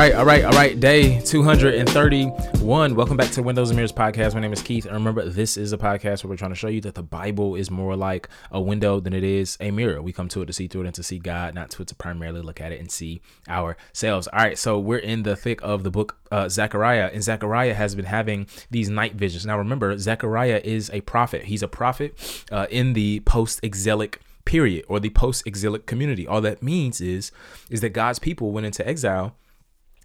right, all right, all right. Day 231. Welcome back to Windows and Mirrors podcast. My name is Keith. And remember, this is a podcast where we're trying to show you that the Bible is more like a window than it is a mirror. We come to it to see through it and to see God, not to to primarily look at it and see ourselves. All right, so we're in the thick of the book uh, Zechariah, and Zechariah has been having these night visions. Now, remember, Zechariah is a prophet. He's a prophet uh, in the post exilic period or the post exilic community. All that means is is that God's people went into exile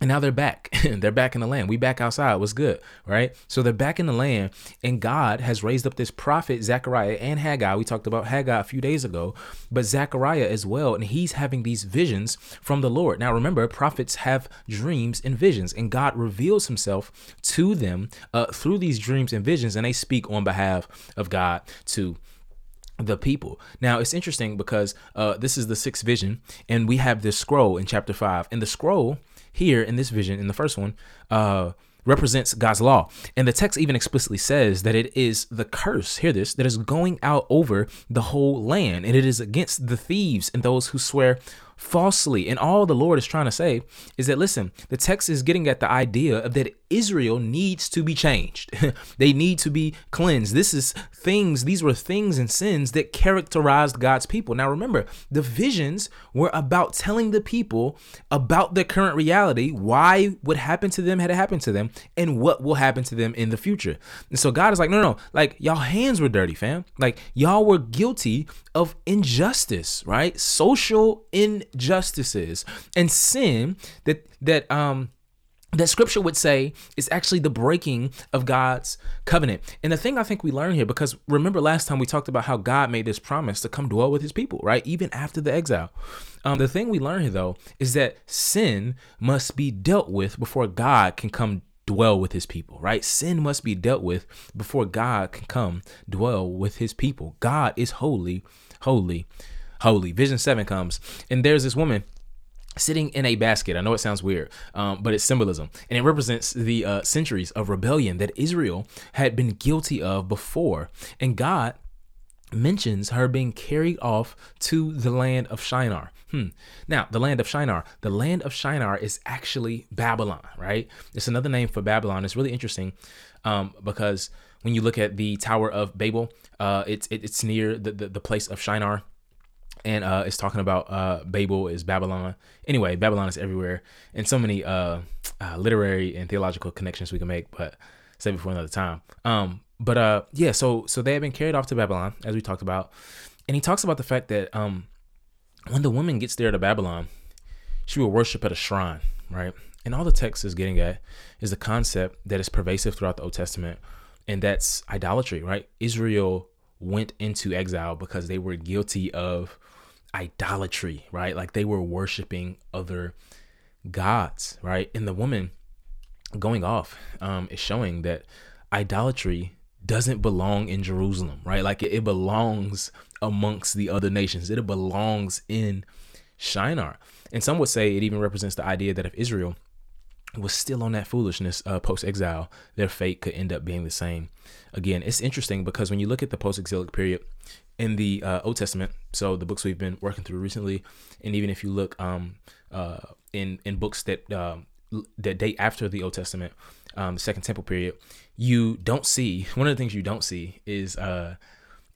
and now they're back. they're back in the land. We back outside. What's good, right? So they're back in the land, and God has raised up this prophet Zechariah and Haggai. We talked about Haggai a few days ago, but Zechariah as well, and he's having these visions from the Lord. Now remember, prophets have dreams and visions, and God reveals Himself to them uh, through these dreams and visions, and they speak on behalf of God to the people. Now it's interesting because uh, this is the sixth vision, and we have this scroll in chapter five, and the scroll here in this vision, in the first one, uh, represents God's law. And the text even explicitly says that it is the curse, hear this, that is going out over the whole land. And it is against the thieves and those who swear falsely. And all the Lord is trying to say is that, listen, the text is getting at the idea of that Israel needs to be changed. they need to be cleansed. This is things, these were things and sins that characterized God's people. Now remember, the visions were about telling the people about their current reality, why what happened to them had happened to them, and what will happen to them in the future. And so God is like, no, no, no, like y'all hands were dirty, fam. Like y'all were guilty of injustice, right? Social injustices and sin that that um that scripture would say is actually the breaking of God's covenant. And the thing I think we learn here, because remember last time we talked about how God made this promise to come dwell with his people, right? Even after the exile. Um, the thing we learn here, though, is that sin must be dealt with before God can come dwell with his people, right? Sin must be dealt with before God can come dwell with his people. God is holy, holy, holy. Vision 7 comes, and there's this woman sitting in a basket. I know it sounds weird, um, but it's symbolism. And it represents the uh, centuries of rebellion that Israel had been guilty of before. And God mentions her being carried off to the land of Shinar. Hmm. Now, the land of Shinar. The land of Shinar is actually Babylon, right? It's another name for Babylon. It's really interesting um, because when you look at the Tower of Babel, uh, it's it, it's near the, the, the place of Shinar and uh, it's talking about uh, Babel is Babylon. Anyway, Babylon is everywhere, and so many uh, uh, literary and theological connections we can make, but say before another time. Um, but uh, yeah, so so they have been carried off to Babylon, as we talked about, and he talks about the fact that um, when the woman gets there to Babylon, she will worship at a shrine, right? And all the text is getting at is the concept that is pervasive throughout the Old Testament, and that's idolatry, right? Israel went into exile because they were guilty of idolatry, right? Like they were worshiping other gods, right? And the woman going off um, is showing that idolatry doesn't belong in Jerusalem, right? Like it, it belongs amongst the other nations. It belongs in Shinar. And some would say it even represents the idea that if Israel was still on that foolishness uh, post exile, their fate could end up being the same. Again, it's interesting because when you look at the post exilic period in the uh, Old Testament, so the books we've been working through recently, and even if you look um, uh, in in books that um, that date after the Old Testament, um, the Second Temple period, you don't see one of the things you don't see is uh,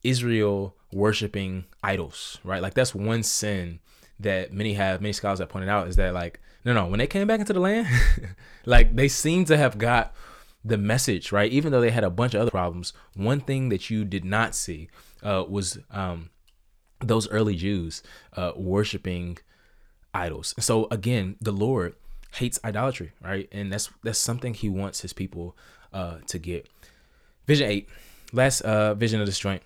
Israel worshiping idols, right? Like that's one sin that many have many scholars have pointed out is that like no no when they came back into the land like they seem to have got the message right? Even though they had a bunch of other problems one thing that you did not see uh, was um, those early jews uh, worshiping idols. So again the lord hates idolatry right? And that's that's something he wants his people uh, to get. Vision 8 last uh, vision of this joint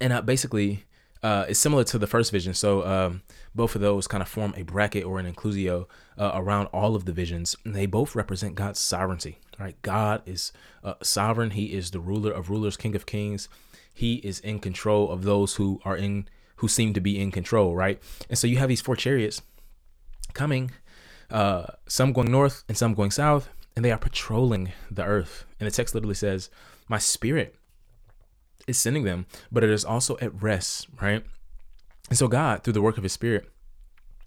and uh, basically uh, is similar to the first vision. So um, both of those kind of form a bracket or an inclusio uh, around all of the visions. And they both represent God's sovereignty. Right? God is uh, sovereign. He is the ruler of rulers, King of kings. He is in control of those who are in who seem to be in control. Right? And so you have these four chariots coming, uh, some going north and some going south, and they are patrolling the earth. And the text literally says, "My spirit." Is sending them, but it is also at rest, right? And so God, through the work of his spirit,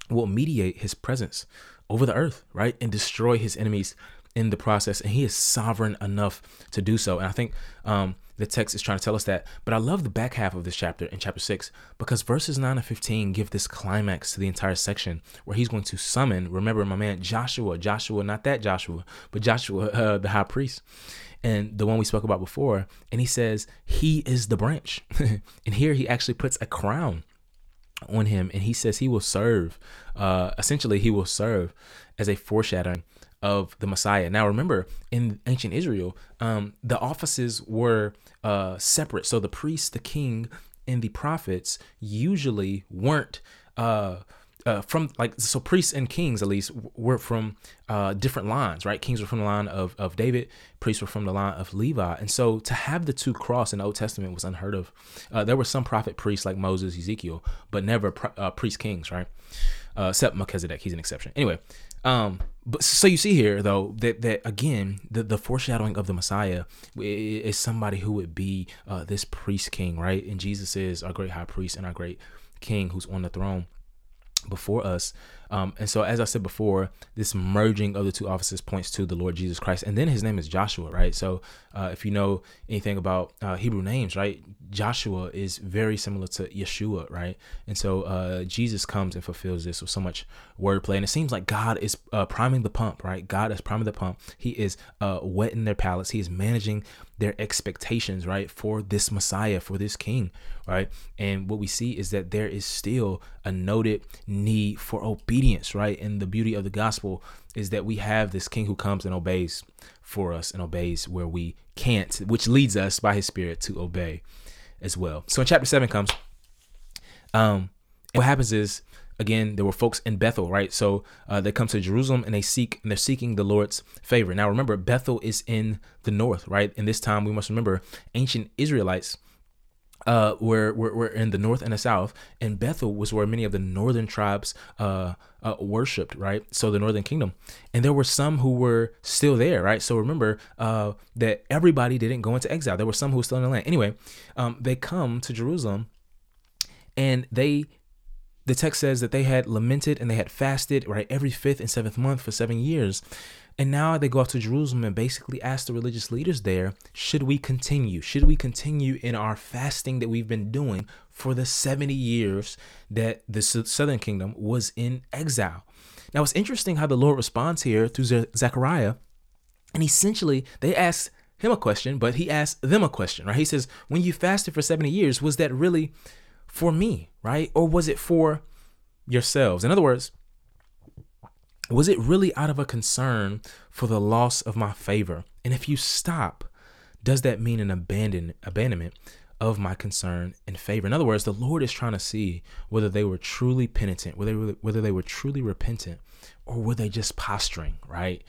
will mediate his presence over the earth, right? And destroy his enemies in the process. And he is sovereign enough to do so. And I think um, the text is trying to tell us that. But I love the back half of this chapter in chapter 6 because verses 9 and 15 give this climax to the entire section where he's going to summon, remember, my man Joshua, Joshua, not that Joshua, but Joshua, uh, the high priest and the one we spoke about before. And he says, He is the branch. and here he actually puts a crown on him and he says he will serve, uh, essentially, he will serve as a foreshadowing of the Messiah. Now, remember, in ancient Israel, um, the offices were uh, separate. So the priest, the king, and the prophets usually weren't. Uh, uh, from like so priests and kings at least were from uh, different lines right? Kings were from the line of, of david priests were from the line of levi. And so to have the two cross in the old testament was unheard of. Uh, there were some prophet priests like moses ezekiel but never uh, priest kings right? Uh, except melchizedek. He's an exception. Anyway um, but so you see here though that that again the, the foreshadowing of the Messiah is somebody who would be uh, this priest king, right? And Jesus is our great high priest and our great king who's on the throne before us. Um, and so, as I said before, this merging of the two offices points to the Lord Jesus Christ. And then his name is Joshua, right? So, uh, if you know anything about uh, Hebrew names, right, Joshua is very similar to Yeshua, right? And so, uh, Jesus comes and fulfills this with so much wordplay. And it seems like God is uh, priming the pump, right? God is priming the pump. He is uh, wetting their palates. He is managing their expectations, right, for this Messiah, for this King, right? And what we see is that there is still a noted need for obedience, right? And the beauty of the gospel is that we have this King who comes and obeys for us and obeys where we can't, which leads us by his Spirit to obey as well. So in chapter seven comes, um, what happens is again, there were folks in Bethel, right? So uh, they come to Jerusalem and they seek and they're seeking the Lord's favor. Now, remember, Bethel is in the north, right? In this time, we must remember ancient Israelites. Uh, were, were, were in the north and the south, and Bethel was where many of the northern tribes uh, uh, worshipped, right? So the northern kingdom, and there were some who were still there, right? So remember uh, that everybody didn't go into exile. There were some who were still in the land. Anyway, um, they come to Jerusalem, and they the text says that they had lamented and they had fasted, right, every fifth and seventh month for seven years. And now they go off to Jerusalem and basically ask the religious leaders there, should we continue? Should we continue in our fasting that we've been doing for the 70 years that the southern kingdom was in exile? Now, it's interesting how the Lord responds here through Zechariah. And essentially, they ask him a question, but he asks them a question, right? He says, When you fasted for 70 years, was that really for me, right? Or was it for yourselves? In other words, was it really out of a concern for the loss of my favor? And if you stop, does that mean an abandon abandonment of my concern and favor? In other words, the Lord is trying to see whether they were truly penitent, whether they were, whether they were truly repentant, or were they just posturing, right?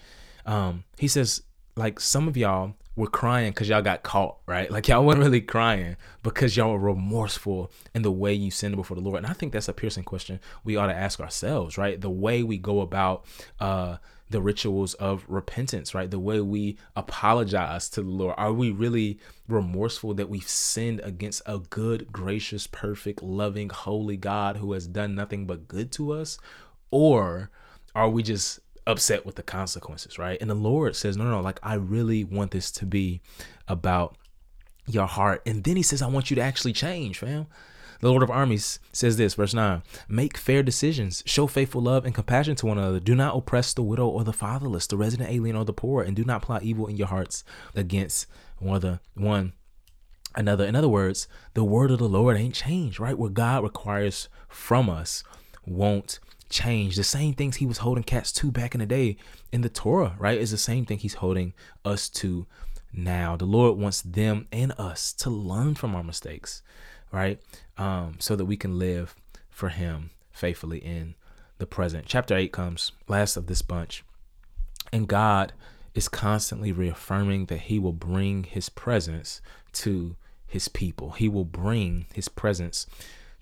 Um, he says, like some of y'all were crying because y'all got caught, right? Like y'all weren't really crying because y'all were remorseful in the way you sinned before the Lord. And I think that's a piercing question we ought to ask ourselves, right? The way we go about uh, the rituals of repentance, right? The way we apologize to the Lord. Are we really remorseful that we've sinned against a good, gracious, perfect, loving, holy God who has done nothing but good to us? Or are we just upset with the consequences, right? And the Lord says, no, no, no, like I really want this to be about your heart. And then he says, I want you to actually change, fam. The Lord of armies says this, verse 9 Make fair decisions, show faithful love and compassion to one another. Do not oppress the widow or the fatherless, the resident alien or the poor, and do not plot evil in your hearts against one other, one another. In other words, the word of the Lord ain't changed, right? What God requires from us won't change. The same things he was holding cats to back in the day in the Torah, right? Is the same thing he's holding us to now. The Lord wants them and us to learn from our mistakes, right? Um, so that we can live for him faithfully in the present. Chapter 8 comes, last of this bunch. And God is constantly reaffirming that he will bring his presence to his people. He will bring his presence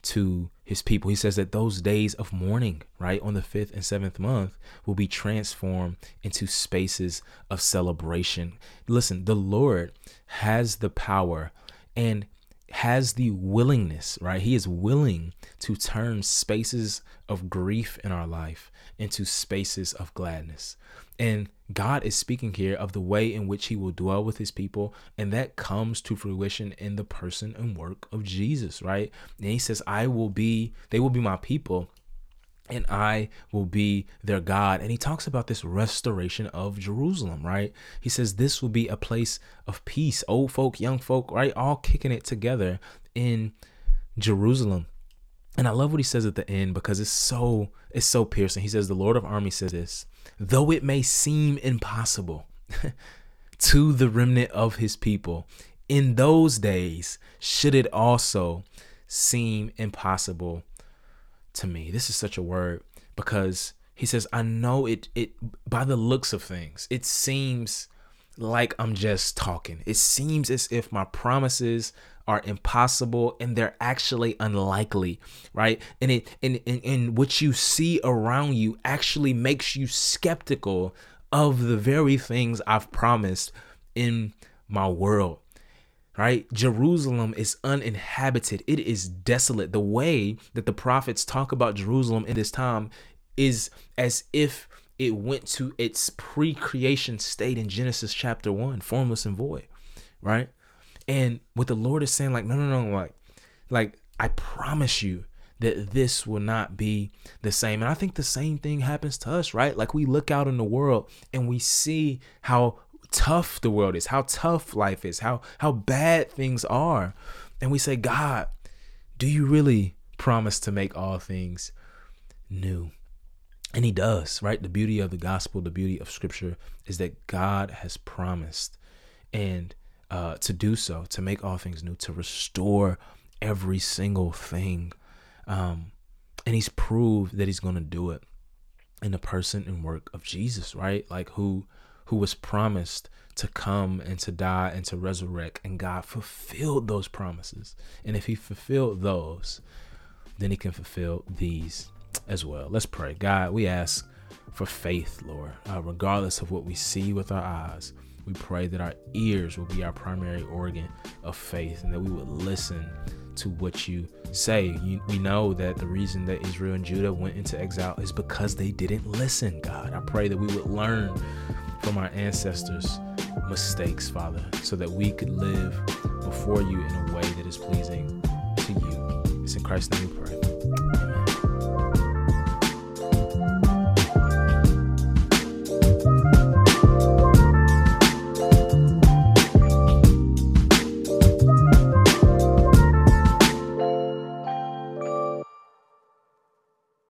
to his people. He says that those days of mourning, right, on the fifth and seventh month, will be transformed into spaces of celebration. Listen, the Lord has the power and has the willingness, right? He is willing to turn spaces of grief in our life into spaces of gladness. And God is speaking here of the way in which he will dwell with his people. And that comes to fruition in the person and work of Jesus, right? And he says, I will be, they will be my people and I will be their God. And he talks about this restoration of Jerusalem, right? He says this will be a place of peace, old folk, young folk, right? All kicking it together in Jerusalem. And I love what he says at the end because it's so it's so piercing. He says the Lord of armies says this, though it may seem impossible to the remnant of his people, in those days should it also seem impossible to me. This is such a word because he says, I know it it by the looks of things, it seems like I'm just talking. It seems as if my promises are impossible and they're actually unlikely, right? And it and, and, and what you see around you actually makes you skeptical of the very things I've promised in my world right? Jerusalem is uninhabited, it is desolate. The way that the prophets talk about Jerusalem in this time is as if it went to its pre creation state in Genesis chapter 1, formless and void, right? And what the Lord is saying, like, no, no, no, like, like, I promise you that this will not be the same. And I think the same thing happens to us, right? Like we look out in the world and we see how tough the world is, how tough life is, how how bad things are. And we say, God, do you really promise to make all things new? And he does, right? The beauty of the gospel, the beauty of scripture is that God has promised and uh, to do so, to make all things new, to restore every single thing. Um, and he's proved that he's going to do it in the person and work of Jesus, right? Like who who was promised to come and to die and to resurrect. And God fulfilled those promises. And if He fulfilled those, then He can fulfill these as well. Let's pray. God, we ask for faith, Lord, uh, regardless of what we see with our eyes. We pray that our ears will be our primary organ of faith and that we would listen to what you say. You, we know that the reason that Israel and Judah went into exile is because they didn't listen, God. I pray that we would learn from our ancestors' mistakes, Father, so that we could live before you in a way that is pleasing to you. It's in Christ's name we pray.